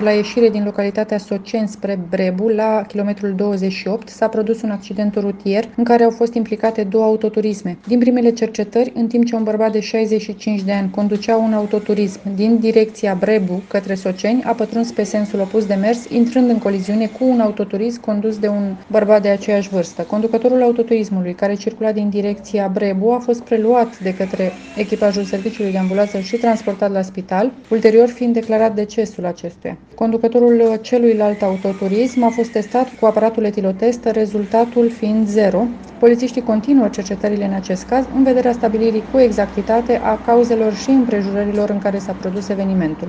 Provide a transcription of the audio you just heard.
la ieșire din localitatea Socien spre Brebu, la kilometrul 28, s-a produs un accident rutier în care au fost implicate două autoturisme. Din primele cercetări, în timp ce un bărbat de 65 de ani conducea un autoturism din direcția Brebu către Socieni, a pătruns pe sensul opus de mers, intrând în coliziune cu un autoturism condus de un bărbat de aceeași vârstă. Conducătorul autoturismului, care circula din direcția Brebu, a fost preluat de către echipajul serviciului de ambulanță și transportat la spital, ulterior fiind declarat decesul acestuia. Conducătorul celuilalt autoturism a fost testat cu aparatul etilotest, rezultatul fiind zero. Polițiștii continuă cercetările în acest caz în vederea stabilirii cu exactitate a cauzelor și împrejurărilor în care s-a produs evenimentul.